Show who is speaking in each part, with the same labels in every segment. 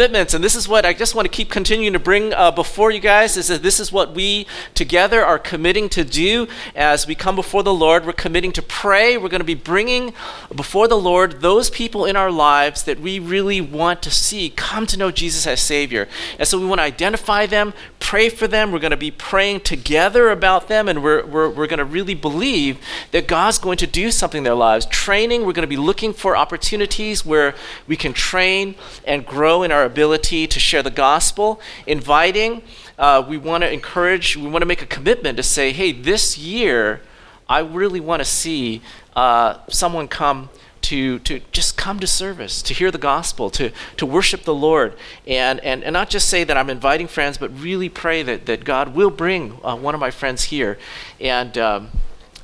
Speaker 1: commitments, and this is what I just want to keep continuing to bring uh, before you guys is that this is what we together are committing to do as we come before the Lord. We're committing to pray. We're going to be bringing before the Lord those people in our lives that we really want to see come to know Jesus as Savior. And so we want to identify them, pray for them. We're going to be praying together about them, and we're, we're, we're going to really believe that God's going to do something in their lives. Training, we're going to be looking for opportunities where we can train and grow in our ability to share the gospel. Inviting, uh, we want to encourage, we want to make a commitment to say, hey, this year, I really want to see uh, someone come to, to just come to service, to hear the gospel, to, to worship the Lord, and, and, and not just say that I'm inviting friends, but really pray that, that God will bring uh, one of my friends here. And um,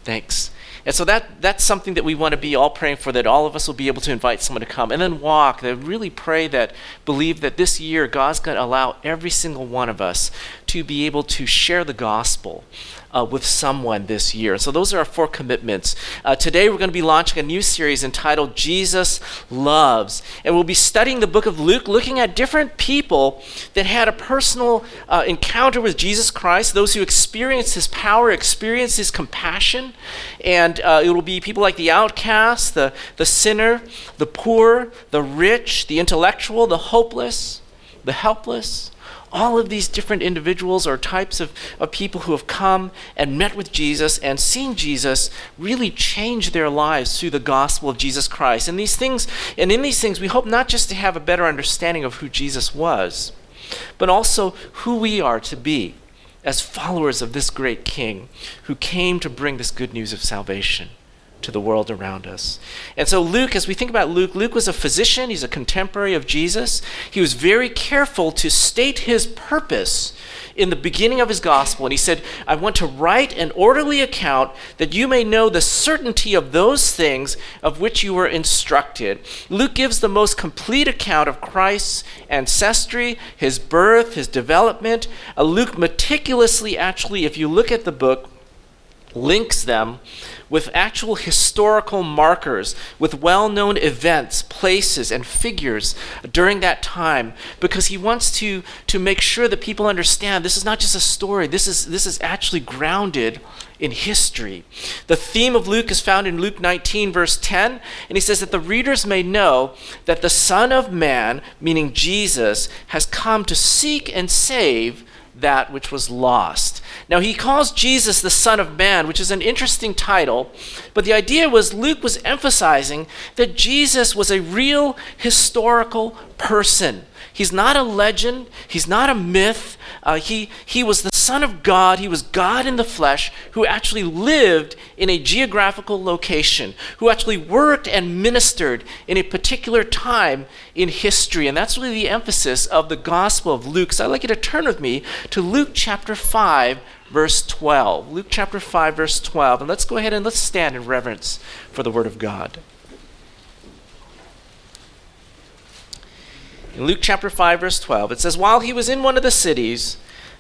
Speaker 1: thanks. And so that, that's something that we want to be all praying for, that all of us will be able to invite someone to come. And then walk, that really pray that, believe that this year God's going to allow every single one of us to be able to share the gospel uh, with someone this year. So, those are our four commitments. Uh, today, we're going to be launching a new series entitled Jesus Loves. And we'll be studying the book of Luke, looking at different people that had a personal uh, encounter with Jesus Christ, those who experienced his power, experienced his compassion. And uh, it will be people like the outcast, the, the sinner, the poor, the rich, the intellectual, the hopeless, the helpless all of these different individuals or types of, of people who have come and met with Jesus and seen Jesus really change their lives through the gospel of Jesus Christ. And these things, and in these things, we hope not just to have a better understanding of who Jesus was, but also who we are to be as followers of this great King who came to bring this good news of salvation to the world around us. And so, Luke, as we think about Luke, Luke was a physician, he's a contemporary of Jesus. He was very careful to state his purpose in the beginning of his gospel. And he said, I want to write an orderly account that you may know the certainty of those things of which you were instructed. Luke gives the most complete account of Christ's ancestry, his birth, his development. Luke meticulously, actually, if you look at the book, links them with actual historical markers, with well known events, places, and figures during that time, because he wants to, to make sure that people understand this is not just a story, this is, this is actually grounded in history. The theme of Luke is found in Luke 19, verse 10, and he says that the readers may know that the Son of Man, meaning Jesus, has come to seek and save that which was lost. Now, he calls Jesus the Son of Man, which is an interesting title, but the idea was Luke was emphasizing that Jesus was a real historical person. He's not a legend, he's not a myth. Uh, he, he was the Son of God, he was God in the flesh who actually lived in a geographical location, who actually worked and ministered in a particular time in history. And that's really the emphasis of the Gospel of Luke. So I'd like you to turn with me to Luke chapter 5, verse 12. Luke chapter 5, verse 12. And let's go ahead and let's stand in reverence for the Word of God. In Luke chapter 5, verse 12, it says, While he was in one of the cities,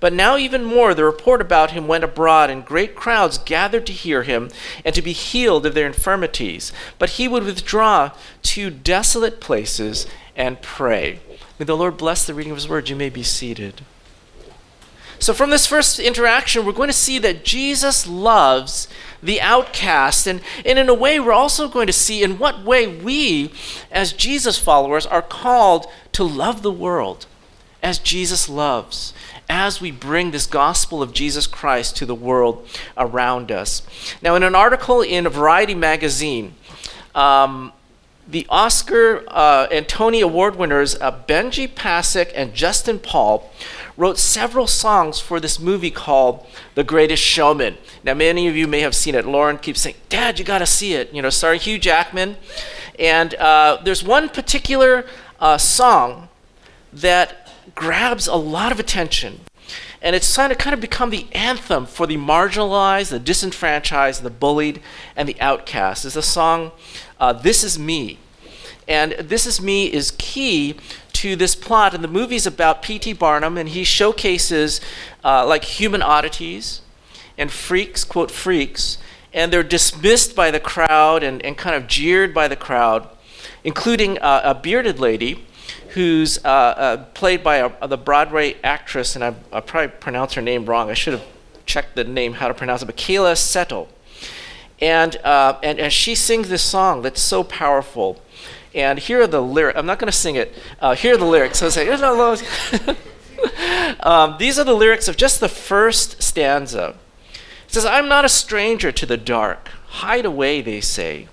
Speaker 1: But now, even more, the report about him went abroad, and great crowds gathered to hear him and to be healed of their infirmities. But he would withdraw to desolate places and pray. May the Lord bless the reading of his word. You may be seated. So, from this first interaction, we're going to see that Jesus loves the outcast. And, and in a way, we're also going to see in what way we, as Jesus followers, are called to love the world as Jesus loves, as we bring this gospel of Jesus Christ to the world around us. Now, in an article in Variety magazine, um, the Oscar uh, and Tony Award winners uh, Benji Pasek and Justin Paul wrote several songs for this movie called The Greatest Showman. Now, many of you may have seen it. Lauren keeps saying, Dad, you got to see it, you know, starring Hugh Jackman. And uh, there's one particular uh, song that grabs a lot of attention. And it's trying to kind of become the anthem for the marginalized, the disenfranchised, the bullied, and the outcast. It's a song, uh, This Is Me. And This Is Me is key to this plot. And the movie's about P.T. Barnum, and he showcases uh, like human oddities and freaks, quote, freaks, and they're dismissed by the crowd and, and kind of jeered by the crowd, including uh, a bearded lady who's uh, uh, played by a, the Broadway actress, and I, I probably pronounced her name wrong. I should have checked the name, how to pronounce it, Michaela Settle. And, uh, and, and she sings this song that's so powerful. And here are the lyrics. I'm not going to sing it. Uh, here are the lyrics. So say, um, these are the lyrics of just the first stanza. It says, I'm not a stranger to the dark. Hide away, they say,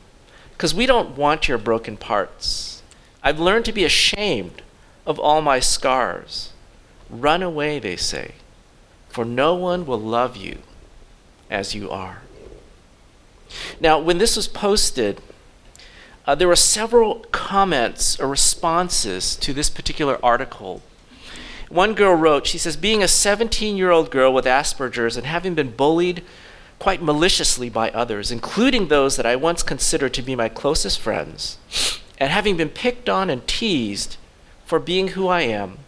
Speaker 1: because we don't want your broken parts. I've learned to be ashamed of all my scars. Run away, they say, for no one will love you as you are. Now, when this was posted, uh, there were several comments or responses to this particular article. One girl wrote, she says, being a 17 year old girl with Asperger's and having been bullied quite maliciously by others, including those that I once considered to be my closest friends, and having been picked on and teased for being who I am,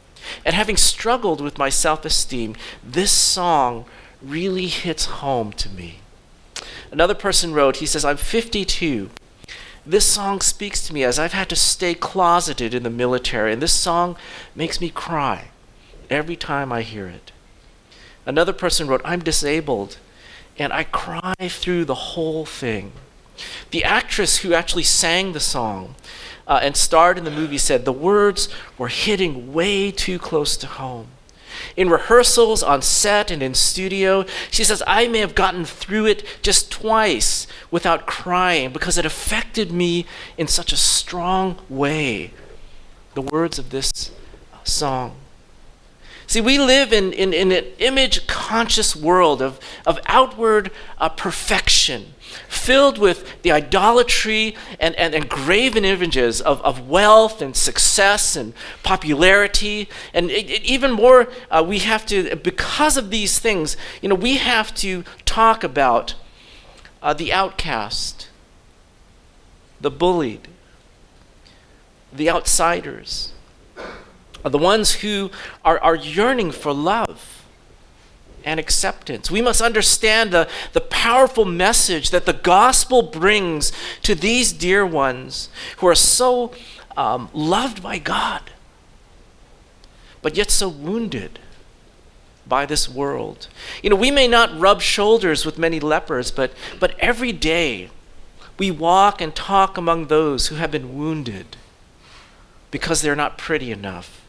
Speaker 1: and having struggled with my self esteem, this song really hits home to me. Another person wrote, he says, I'm 52. This song speaks to me as I've had to stay closeted in the military, and this song makes me cry every time I hear it. Another person wrote, I'm disabled, and I cry through the whole thing. The actress who actually sang the song uh, and starred in the movie said the words were hitting way too close to home. In rehearsals, on set, and in studio, she says, I may have gotten through it just twice without crying because it affected me in such a strong way. The words of this song. See, we live in, in, in an image conscious world of, of outward uh, perfection filled with the idolatry and, and, and graven images of, of wealth and success and popularity. And it, it, even more, uh, we have to, because of these things, you know, we have to talk about uh, the outcast, the bullied, the outsiders, the ones who are, are yearning for love and acceptance. We must understand the, the powerful message that the gospel brings to these dear ones who are so um, loved by God, but yet so wounded by this world. You know, we may not rub shoulders with many lepers, but, but every day we walk and talk among those who have been wounded because they're not pretty enough,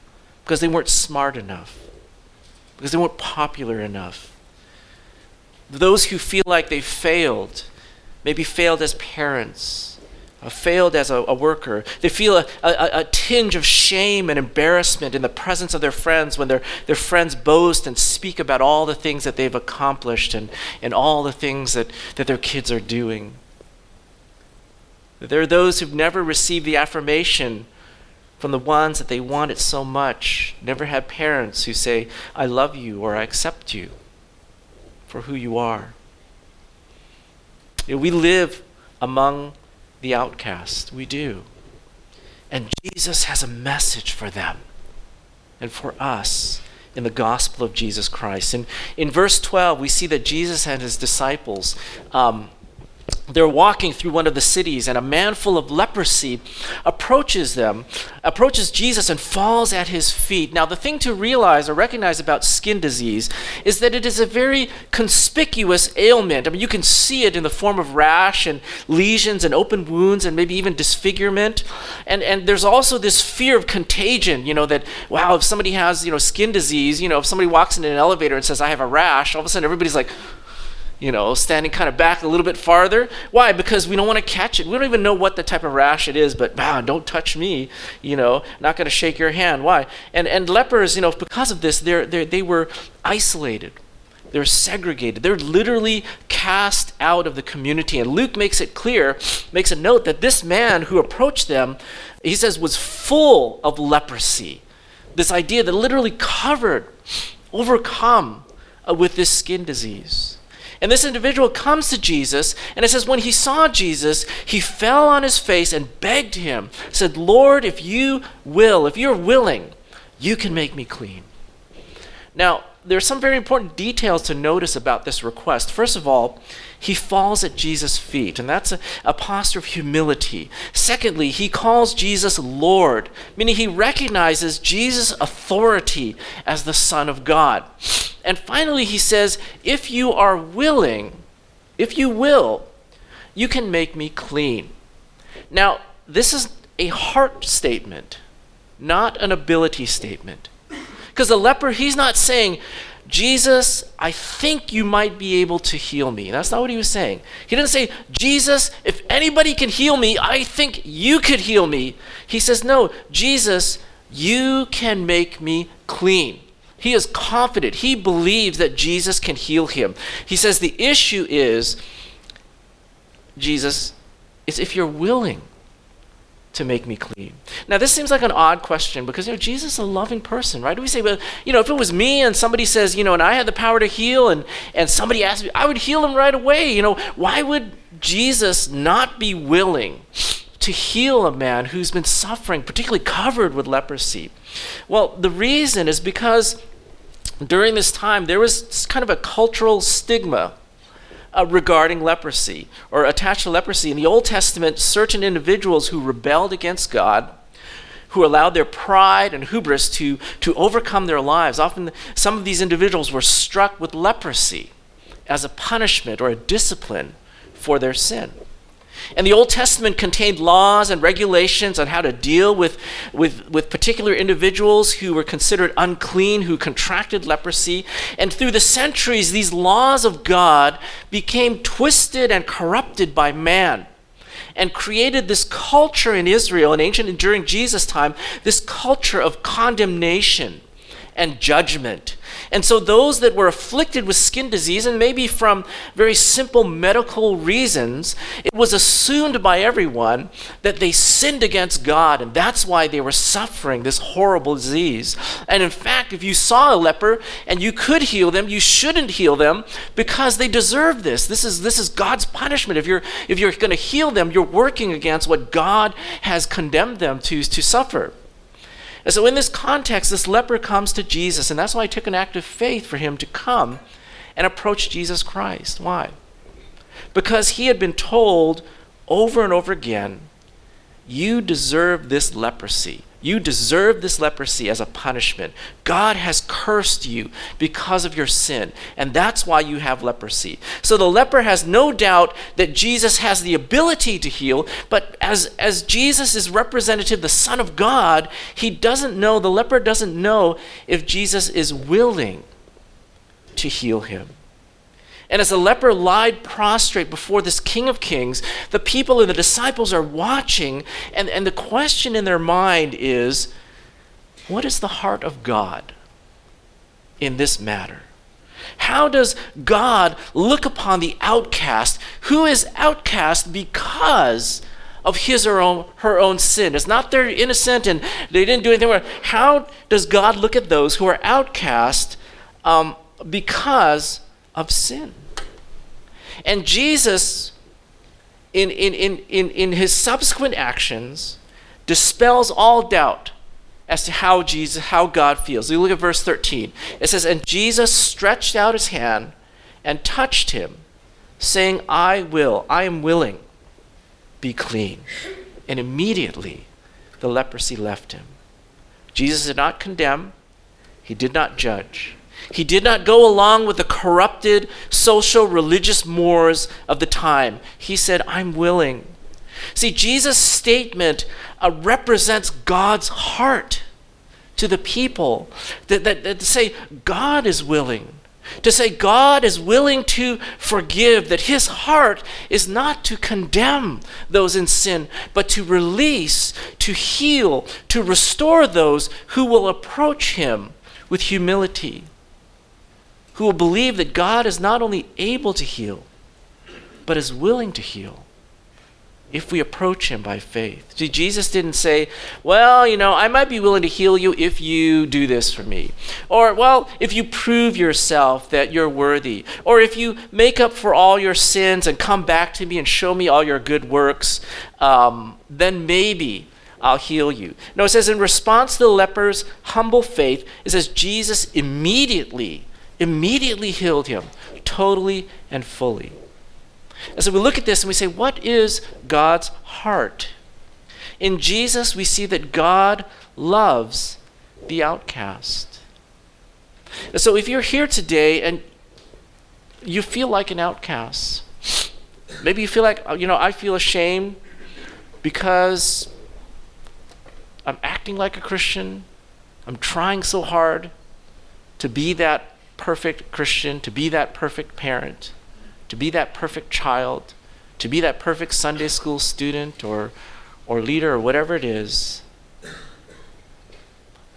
Speaker 1: because they weren't smart enough because they weren't popular enough. Those who feel like they failed, maybe failed as parents, uh, failed as a, a, worker. They feel a, a, a, tinge of shame and embarrassment in the presence of their friends when their, their friends boast and speak about all the things that they've accomplished and, and all the things that, that their kids are doing. There are those who've never received the affirmation from the ones that they wanted so much, never had parents who say, I love you or I accept you for who you are. You know, we live among the outcast. We do. And Jesus has a message for them and for us in the gospel of Jesus Christ. And in verse 12, we see that Jesus and his disciples. Um, they're walking through one of the cities and a man full of leprosy approaches them approaches jesus and falls at his feet. Now the thing to realize or recognize about skin disease is that it is a very conspicuous ailment. I mean you can see it in the form of rash and lesions and open wounds and maybe even disfigurement. And and there's also this fear of contagion you know that wow if somebody has you know skin disease you know if somebody walks into an elevator and says i have a rash all of a sudden everybody's like you know, standing kind of back a little bit farther. Why? Because we don't want to catch it. We don't even know what the type of rash it is, but don't touch me, you know, not going to shake your hand. Why? And, and lepers, you know, because of this, they're, they're, they were isolated. They're segregated. They're literally cast out of the community. And Luke makes it clear, makes a note that this man who approached them, he says, was full of leprosy This idea that literally covered, overcome uh, with this skin disease. And this individual comes to Jesus, and it says, when he saw Jesus, he fell on his face and begged him, said, Lord, if you will, if you're willing, you can make me clean. Now, there are some very important details to notice about this request. First of all, he falls at Jesus' feet, and that's a, a, posture of humility. Secondly, he calls Jesus Lord, meaning he recognizes Jesus' authority as the Son of God. And finally, he says, If you are willing, if you will, you can make me clean. Now, this is a heart statement, not an ability statement. Because the leper, he's not saying, Jesus, I think you might be able to heal me. That's not what he was saying. He didn't say, Jesus, if anybody can heal me, I think you could heal me. He says, No, Jesus, you can make me clean. He is confident. He believes that Jesus can heal him. He says, The issue is, Jesus, is if you're willing to make me clean. Now, this seems like an odd question because you know Jesus is a loving person, right? We say, well, you know, if it was me and somebody says, you know, and I had the power to heal, and and somebody asked me, I would heal him right away. You know, why would Jesus not be willing to heal a man who's been suffering, particularly covered with leprosy? Well, the reason is because during this time there was kind of a cultural stigma uh, regarding leprosy or attached to leprosy. In the Old Testament, certain individuals who rebelled against God, who allowed their pride and hubris to, to overcome their lives, often some of these individuals were struck with leprosy as a punishment or a discipline for their sin. And the Old Testament contained laws and regulations on how to deal with, with, with particular individuals who were considered unclean, who contracted leprosy. And through the centuries, these laws of God became twisted and corrupted by man and created this culture in Israel in ancient and during Jesus' time, this culture of condemnation and judgment and so, those that were afflicted with skin disease, and maybe from very simple medical reasons, it was assumed by everyone that they sinned against God, and that's why they were suffering this horrible disease. And in fact, if you saw a leper and you could heal them, you shouldn't heal them because they deserve this. This is, this is God's punishment. If you're, if you're going to heal them, you're working against what God has condemned them to, to suffer. And so, in this context, this leper comes to Jesus, and that's why it took an act of faith for him to come and approach Jesus Christ. Why? Because he had been told over and over again, You deserve this leprosy. You deserve this leprosy as a punishment. God has cursed you because of your sin, and that's why you have leprosy. So the leper has no doubt that Jesus has the ability to heal, but as, as Jesus is representative, the Son of God, he doesn't know, the leper doesn't know if Jesus is willing to heal him. And as the leper lied prostrate before this King of Kings, the people and the disciples are watching, and, and the question in their mind is what is the heart of God in this matter? How does God look upon the outcast who is outcast because of his or own, her own sin? It's not they're innocent and they didn't do anything wrong. How does God look at those who are outcast um, because of sin? And Jesus, in, in, in, in, in his subsequent actions, dispels all doubt as to how Jesus, how God feels. You look at verse 13. It says, And Jesus stretched out his hand and touched him, saying, I will, I am willing, be clean. And immediately the leprosy left him. Jesus did not condemn, he did not judge. He did not go along with the corrupted social religious mores of the time. He said, I'm willing. See, Jesus' statement uh, represents God's heart to the people. That, that, that to say, God is willing. To say God is willing to forgive, that his heart is not to condemn those in sin, but to release, to heal, to restore those who will approach him with humility who will believe that God is not only able to heal, but is willing to heal. if we approach him by faith. See, Jesus didn't say, Well, you know, I might be willing to heal you if you do this for me. Or, Well, if you prove yourself that you're worthy. Or if you make up for all your sins and come back to me and show me all your good works, um, then maybe I'll heal you. No, it says, In response to the leper's humble faith, it says, Jesus immediately, immediately healed him, totally and fully. And so we look at this and we say, what is God's heart? In Jesus, we see that God loves the outcast. And so if you're here today and you feel like an outcast, maybe you feel like, you know, I feel ashamed because I'm acting like a Christian, I'm trying so hard to be that perfect Christian, to be that perfect parent to be that perfect child, to be that perfect Sunday school student or, or leader or whatever it is.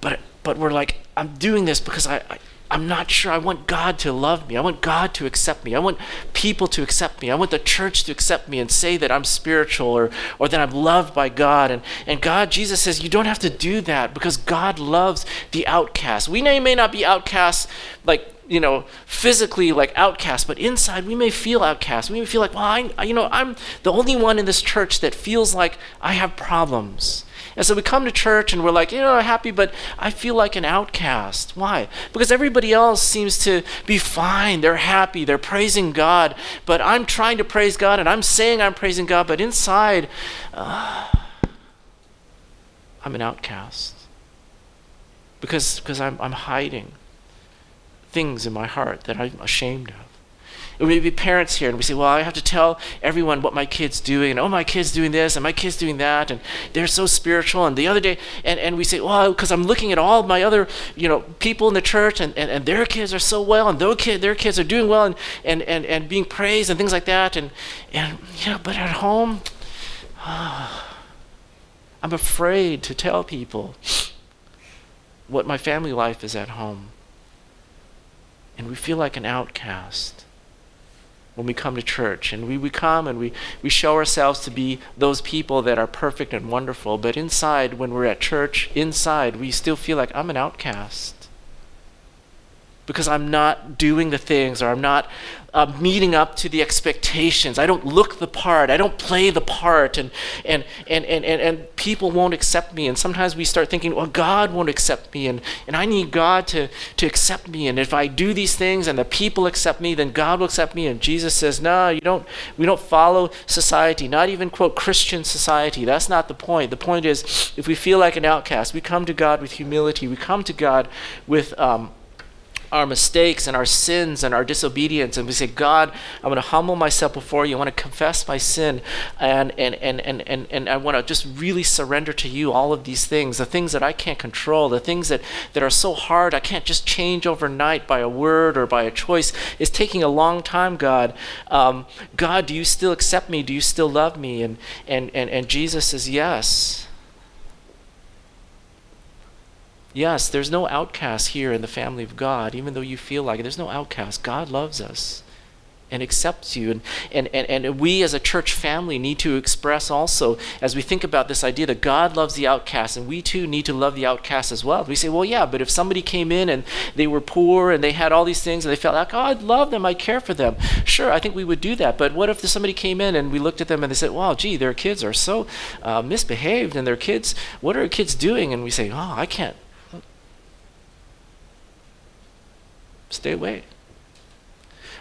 Speaker 1: But, but we're like, I'm doing this because I, I, I'm not sure. I want God to love me. I want God to accept me. I want people to accept me. I want the church to accept me and say that I'm spiritual or, or that I'm loved by God. And, and God, Jesus says, you don't have to do that because God loves the outcast. We may, may not be outcasts like you know, physically like outcast, but inside we may feel outcast. We may feel like, well, I, you know, I'm the only one in this church that feels like I have problems. And so we come to church and we're like, you know, happy, but I feel like an outcast. Why? Because everybody else seems to be fine. They're happy. They're praising God. But I'm trying to praise God and I'm saying I'm praising God, but inside, uh, I'm an outcast. Because, because I'm, I'm hiding things in my heart that I'm ashamed of. It may be parents here, and we say, Well, I have to tell everyone what my kid's doing, and oh, my kid's doing this, and my kid's doing that, and they're so spiritual. And the other day, and, and we say, Well, because I'm looking at all my other you know, people in the church, and, and, and their kids are so well, and their, kid, their kids are doing well, and, and, and, and being praised, and things like that. And, and know, but at home, I'm afraid to tell people what my family life is at home and we feel like an outcast when we come to church. And we, we come and we, we show ourselves to be those people that are perfect and wonderful. But inside, when we're at church, inside, we still feel like I'm an outcast because I'm not doing the things or I'm not uh, meeting up to the expectations. I don't look the part. I don't play the part. And, and, and, and, and, and people won't accept me. And sometimes we start thinking, well, God won't accept me. And, and I need God to, to accept me. And if I do these things and the people accept me, then God will accept me. And Jesus says, no, you don't, we don't follow society, not even, quote, Christian society. That's not the point. The point is, if we feel like an outcast, we come to God with humility. We come to God with... Um, our mistakes and our sins and our disobedience. And we say god I'm going to humble myself before you. I want to confess my sin. And and and and and, and i want to just really surrender to you all of these things the things that i can't control the things that that are so hard. I can't just change overnight by a word or by a choice. It's taking a long time god. Um, god do you still accept me? Do you still love me? And and and, and jesus says yes Yes, there's no outcast here in the family of God, even though you feel like it. There's no outcast. God loves us and accepts you. And, and, and, and we as a church family need to express also, as we think about this idea that God loves the outcast, and we too need to love the outcast as well. We say, well, yeah, but if somebody came in and they were poor and they had all these things and they felt like, oh, I love them, I care for them. Sure, I think we would do that. But what if somebody came in and we looked at them and they said, wow, gee, their kids are so uh, misbehaved and their kids, what are kids doing? And we say, oh, I can't Stay away.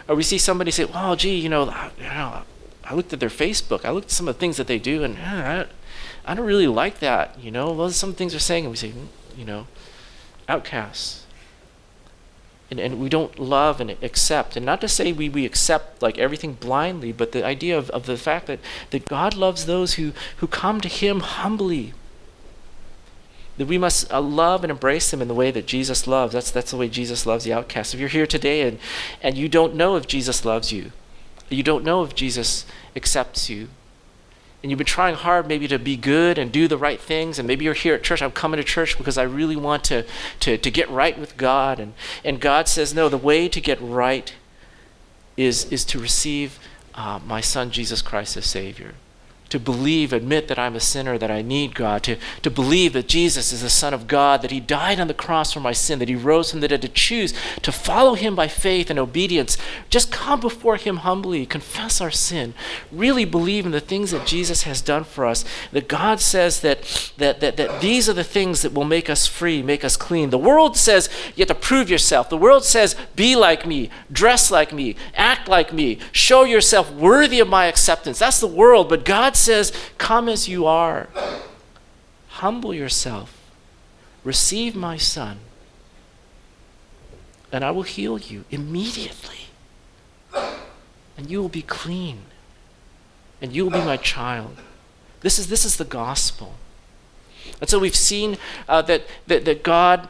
Speaker 1: Or we see somebody say, "Well, gee, you know, I, you know, I looked at their Facebook. I looked at some of the things that they do, and I, I don't really like that. You know, well, some things they're saying, and we say, mm, you know, outcasts. And, and we don't love and accept. And not to say we, we accept like everything blindly, but the idea of, of the fact that, that God loves those who, who come to Him humbly that we must uh, love and embrace them in the way that Jesus loves. That's, that's the way Jesus loves the outcast. If you're here today and, and you don't know if Jesus loves you, you don't know if Jesus accepts you, and you've been trying hard maybe to be good and do the right things, and maybe you're here at church, I'm coming to church because I really want to, to, to get right with God. And, and God says, no, the way to get right is, is to receive uh, my son Jesus Christ as Savior to believe, admit that I'm a sinner, that I need God, to, to believe that Jesus is the Son of God, that He died on the cross for my sin, that He rose from the dead, to choose to follow Him by faith and obedience. Just come before Him humbly, confess our sin, really believe in the things that Jesus has done for us, that God says that, that, that, that these are the things that will make us free, make us clean. The world says you have to prove yourself. The world says, be like me, dress like me, act like me, show yourself worthy of my acceptance. That's the world. But God says, come as you are. Humble yourself. Receive my son. And I will heal you immediately. And you will be clean. And you will be my child. This is, this is the gospel. And so we've seen uh, that, that, that God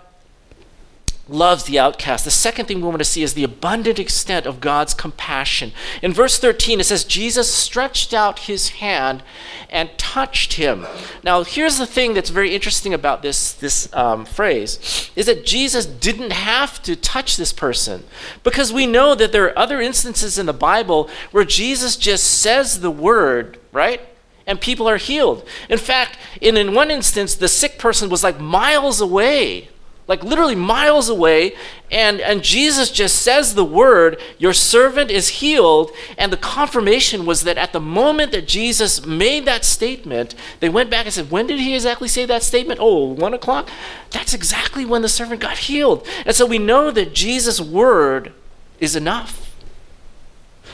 Speaker 1: loves the outcast. The second thing we want to see is the abundant extent of God's compassion. In verse 13, it says, Jesus stretched out his hand and touched him. Now, here's the thing that's very interesting about this, this um, phrase is that Jesus didn't have to touch this person because we know that there are other instances in the Bible where Jesus just says the word, right? And people are healed. In fact, in, in one instance, the sick person was like miles away like literally miles away and and Jesus just says the word your servant is healed and the confirmation was that at the moment that Jesus made that statement they went back and said when did he exactly say that statement? Oh one o'clock? That's exactly when the servant got healed. And so we know that Jesus word is enough.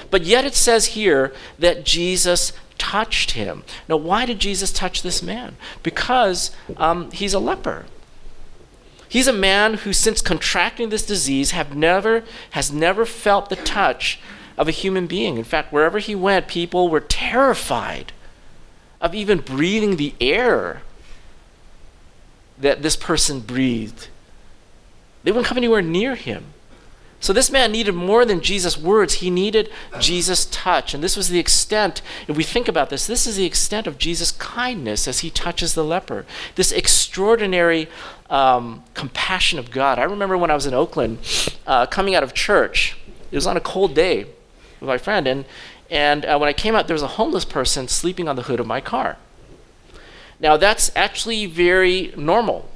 Speaker 1: But yet it says here that Jesus touched him. Now why did Jesus touch this man? Because um, he's a leper He's a man who, since contracting this disease, have never, has never felt the touch of a human being. In fact, wherever he went, people were terrified of even breathing the air that this person breathed. They wouldn't come anywhere near him. So this man needed more than Jesus' words, he needed Jesus' touch. And this was the extent, if we think about this, this is the extent of Jesus' kindness as he touches the leper. This extraordinary um, compassion of God. I remember when I was in Oakland, uh, coming out of church, it was on a cold day with my friend, and, and uh, when I came out, there was a homeless person sleeping on the hood of my car. Now, that's actually very normal.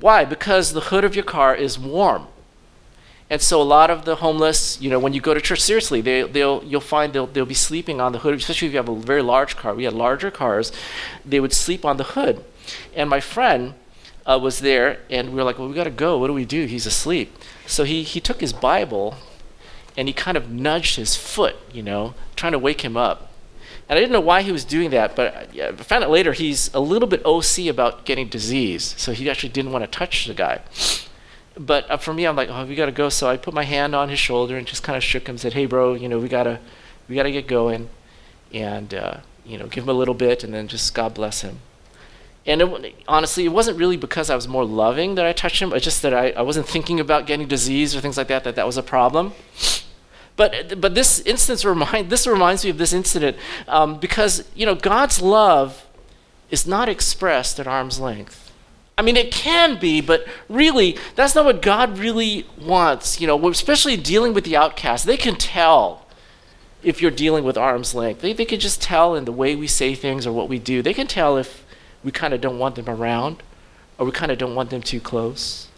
Speaker 1: Why? Because the hood of your car is warm. And so a lot of the homeless, you know, when you go to church, seriously, they, they'll, you'll find they'll, they'll be sleeping on the hood, especially if you have a very large car. We had larger cars. They would sleep on the hood. And my friend uh, was there, and we were like, well, we got to go. What do we do? He's asleep. So he, he took his Bible, and he kind of nudged his foot, you know, trying to wake him up. And I didn't know why he was doing that, but I found out later he's a little bit OC about getting disease. So he actually didn't want to touch the guy but uh, for me, I'm like, oh, we gotta go. So I put my hand on his shoulder and just kind of shook him. Said, hey, bro, you know, we gotta, we gotta get going, and uh, you know, give him a little bit, and then just God bless him. And it, honestly, it wasn't really because I was more loving that I touched him. It's just that I, I wasn't thinking about getting disease or things like that. That that was a problem. But but this instance remind this reminds me of this incident um, because you know God's love is not expressed at arm's length. I mean, it can be, but really, that's not what God really wants. You know, especially dealing with the outcast, they can tell if you're dealing with arm's length. They, they can just tell in the way we say things or what we do. They can tell if we kind of don't want them around or we kind of don't want them too close.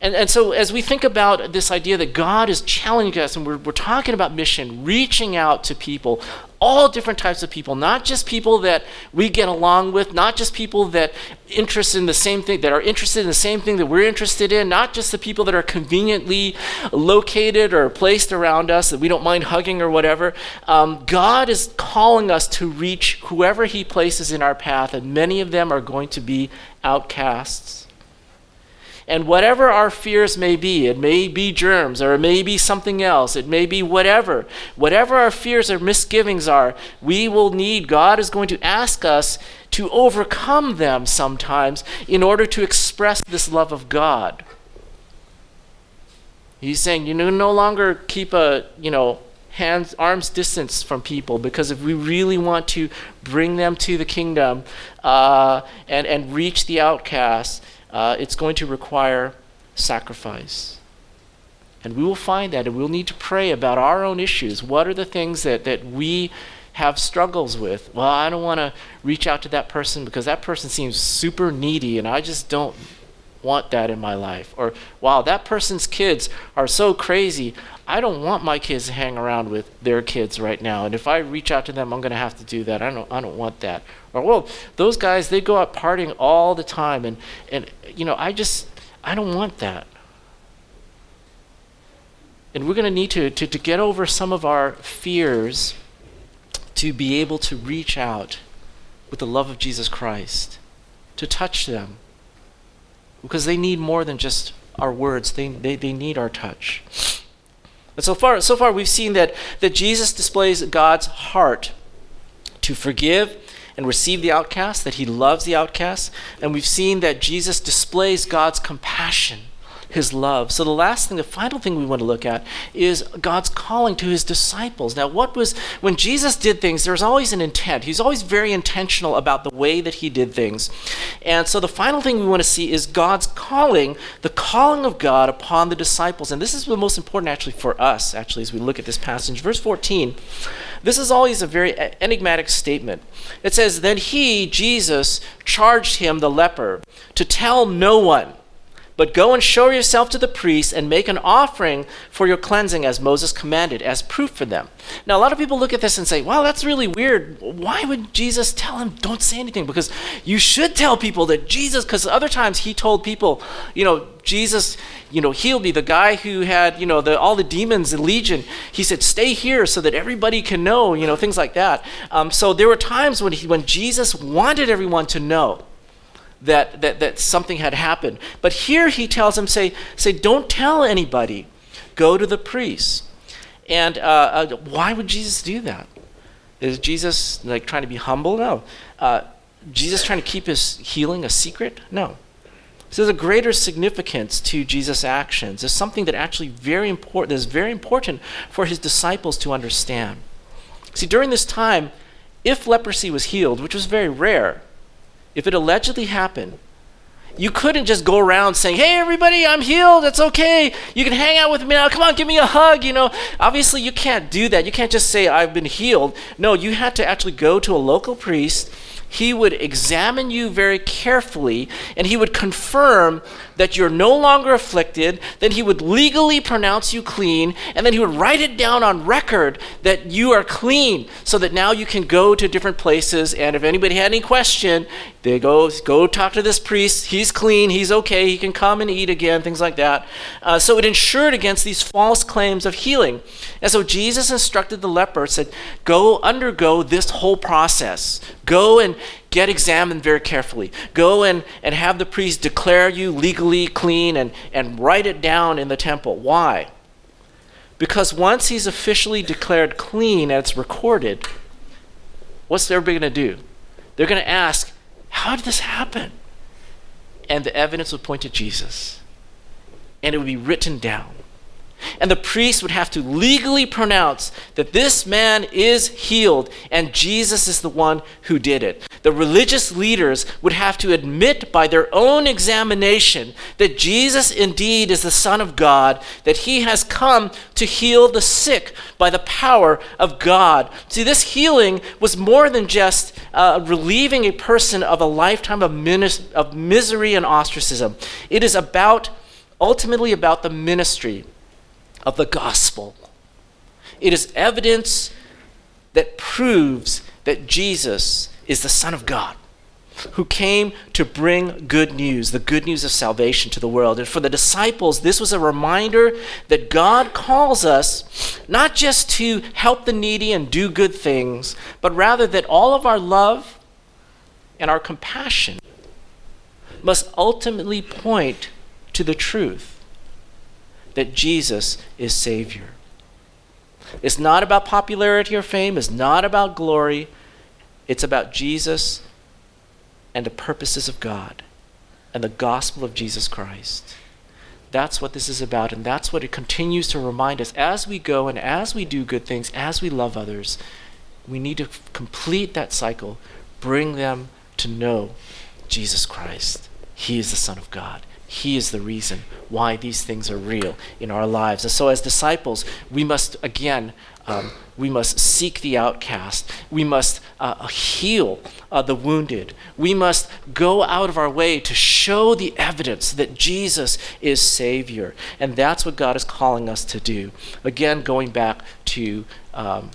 Speaker 1: And, and so, as we think about this idea that God is challenging us, and we're, we're talking about mission, reaching out to people, all different types of people, not just people that we get along with, not just people that interested in the same thing, that are interested in the same thing that we're interested in, not just the people that are conveniently located or placed around us that we don't mind hugging or whatever. Um, God is calling us to reach whoever He places in our path, and many of them are going to be outcasts. And whatever our fears may be, it may be germs or it may be something else, it may be whatever, whatever our fears or misgivings are, we will need, God is going to ask us to overcome them sometimes in order to express this love of God. He's saying you know, no longer keep a, you know, hands arms distance from people because if we really want to bring them to the kingdom uh, and and reach the outcasts uh, it's going to require sacrifice. And we will find that, and we'll need to pray about our own issues. What are the things that, that we have struggles with. Well, I don't want to reach out to that person because that person seems super needy and I just don't want that in my life. Or, wow, that person's kids are so crazy. I don't want my kids to hang around with their kids right now. And if I reach out to them, I'm going to have to do that. I don't, I don't want that. Or, well, those guys, they go out partying all the time. And, and, you know, I just, I don't want that. And we're going to need to, to, to get over some of our fears to be able to reach out with the love of Jesus Christ, to touch them. Because they need more than just our words, they, they, they need our touch. And so far, so far we've seen that, that Jesus displays God's heart to forgive and receive the outcast, that he loves the outcast. And we've seen that Jesus displays God's compassion his love. So the last thing, the final thing we want to look at is God's calling to his disciples. Now, what was, when Jesus did things, there's always an intent. He's always very intentional about the way that he did things. And so the final thing we want to see is God's calling, the calling of God upon the disciples. And this is the most important actually for us, actually, as we look at this passage. Verse 14, this is always a very enigmatic statement. It says, Then he, Jesus, charged him, the leper, to tell no one but go and show yourself to the priest and make an offering for your cleansing as Moses commanded, as proof for them. Now, a lot of people look at this and say, wow, that's really weird. Why would Jesus tell him, don't say anything? Because you should tell people that Jesus, because other times he told people, you know, Jesus, you know, healed me. The guy who had, you know, the, all the demons in Legion, he said, stay here so that everybody can know, you know, things like that. Um, so there were times when, he, when Jesus wanted everyone to know that, that, that something had happened. But here he tells them, say, say, don't tell anybody. Go to the priests. And uh, uh, why would Jesus do that? Is Jesus like trying to be humble? No. Uh, Jesus trying to keep his healing a secret? No. So there's a greater significance to Jesus' actions. There's something that actually very important that is very important for his disciples to understand. See, during this time, if leprosy was healed, which was very rare, if it allegedly happened, you couldn't just go around saying, "Hey, everybody, I'm healed. It's okay. You can hang out with me now. Come on, give me a hug." You know, obviously you can't do that. You can't just say, "I've been healed." No, you had to actually go to a local priest he would examine you very carefully and he would confirm that you're no longer afflicted. Then he would legally pronounce you clean and then he would write it down on record that you are clean so that now you can go to different places. And if anybody had any question, they go, go talk to this priest. He's clean. He's okay. He can come and eat again, things like that. Uh, so it insured against these false claims of healing. And so Jesus instructed the leper, said, Go undergo this whole process. Go and get examined very carefully. Go and, and have the priest declare you legally clean and, and write it down in the temple. Why? Because once he's officially declared clean and it's recorded, what's everybody going to do? They're going to ask, How did this happen? And the evidence would point to Jesus. And it would be written down. And the priest would have to legally pronounce that this man is healed and Jesus is the one who did it. The religious leaders would have to admit by their own examination that Jesus indeed is the Son of God, that he has come to heal the sick by the power of God. See, this healing was more than just uh, relieving a person of a lifetime of, minis- of misery and ostracism, it is about ultimately about the ministry of the gospel. It is evidence that proves that Jesus is the Son of God who came to bring good news, the good news of salvation to the world. And for the disciples, this was a reminder that God calls us not just to help the needy and do good things, but rather that all of our love and our compassion must ultimately point to the truth that Jesus is Savior. It's not about popularity or fame, it's not about glory. It's about Jesus and the purposes of God and the gospel of Jesus Christ. That's what this is about, and that's what it continues to remind us as we go and as we do good things, as we love others. We need to complete that cycle, bring them to know Jesus Christ. He is the Son of God. He is the reason why these things are real in our lives. And so, as disciples, we must again um, we must seek the outcast. We must uh, heal uh, the wounded. We must go out of our way to show the evidence that Jesus is Savior. And that's what God is calling us to do. Again, going back to. Um,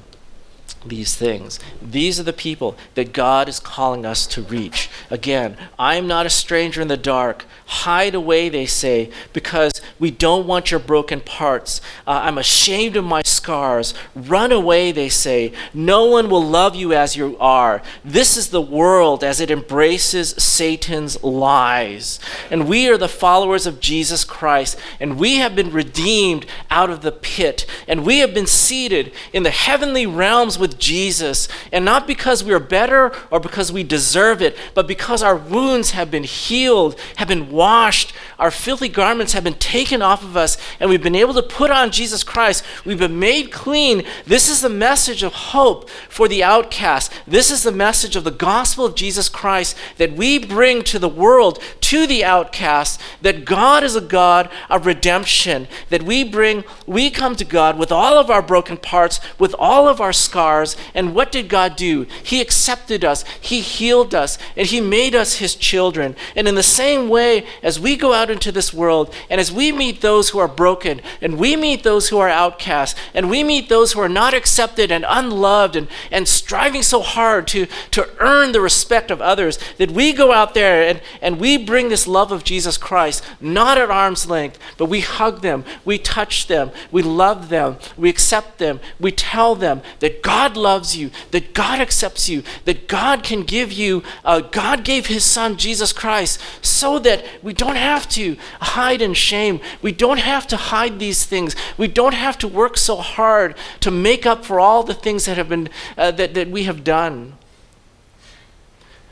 Speaker 1: these things. These are the people that God is calling us to reach. Again, I am not a stranger in the dark. Hide away, they say, because we don't want your broken parts. Uh, I'm ashamed of my scars. Run away, they say. No one will love you as you are. This is the world as it embraces Satan's lies. And we are the followers of Jesus Christ, and we have been redeemed out of the pit, and we have been seated in the heavenly realms with Jesus. And not because we are better or because we deserve it, but because our wounds have been healed, have been washed, our filthy garments have been taken off of us, and we've been able to put on Jesus Christ. We've been made clean. This is the message of hope for the outcast. This is the message of the gospel of Jesus Christ that we bring to the world, to the outcast, that God is a God of redemption, that we bring, we come to God with all of our broken parts, with all of our scars. And what did God do? He accepted us, He healed us, and He made us His children. And in the same way, as we go out into this world and as we meet those who are broken and we meet those who are outcast and we meet those who are not accepted and unloved and, and striving so hard to, to earn the respect of others, that we go out there and, and we bring this love of Jesus Christ, not at arm's length, but we hug them, we touch them, we love them, we accept them, we tell them that God loves you, that God accepts you, that God can give you, uh, God gave His Son, Jesus Christ, so that we don't have to hide in shame. We don't have to hide these things. We don't have to work so hard to make up for all the things that have been uh, that, that we have done.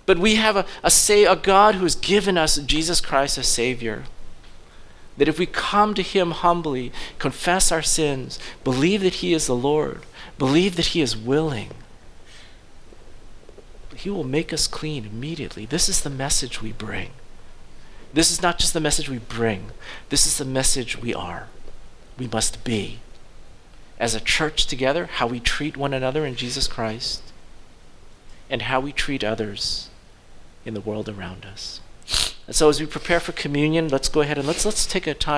Speaker 1: But we have a, a, say, a God who has given us Jesus Christ as Savior. That if we come to Him humbly, confess our sins, believe that He is the Lord, believe that He is willing, He will make us clean immediately. This is the message we bring. This is not just the message we bring, this is the message we are. We must be. As a church together, how we treat one another in Jesus Christ, and how we treat others in the world around us. And so as we prepare for communion, let's go ahead and let's let's take a time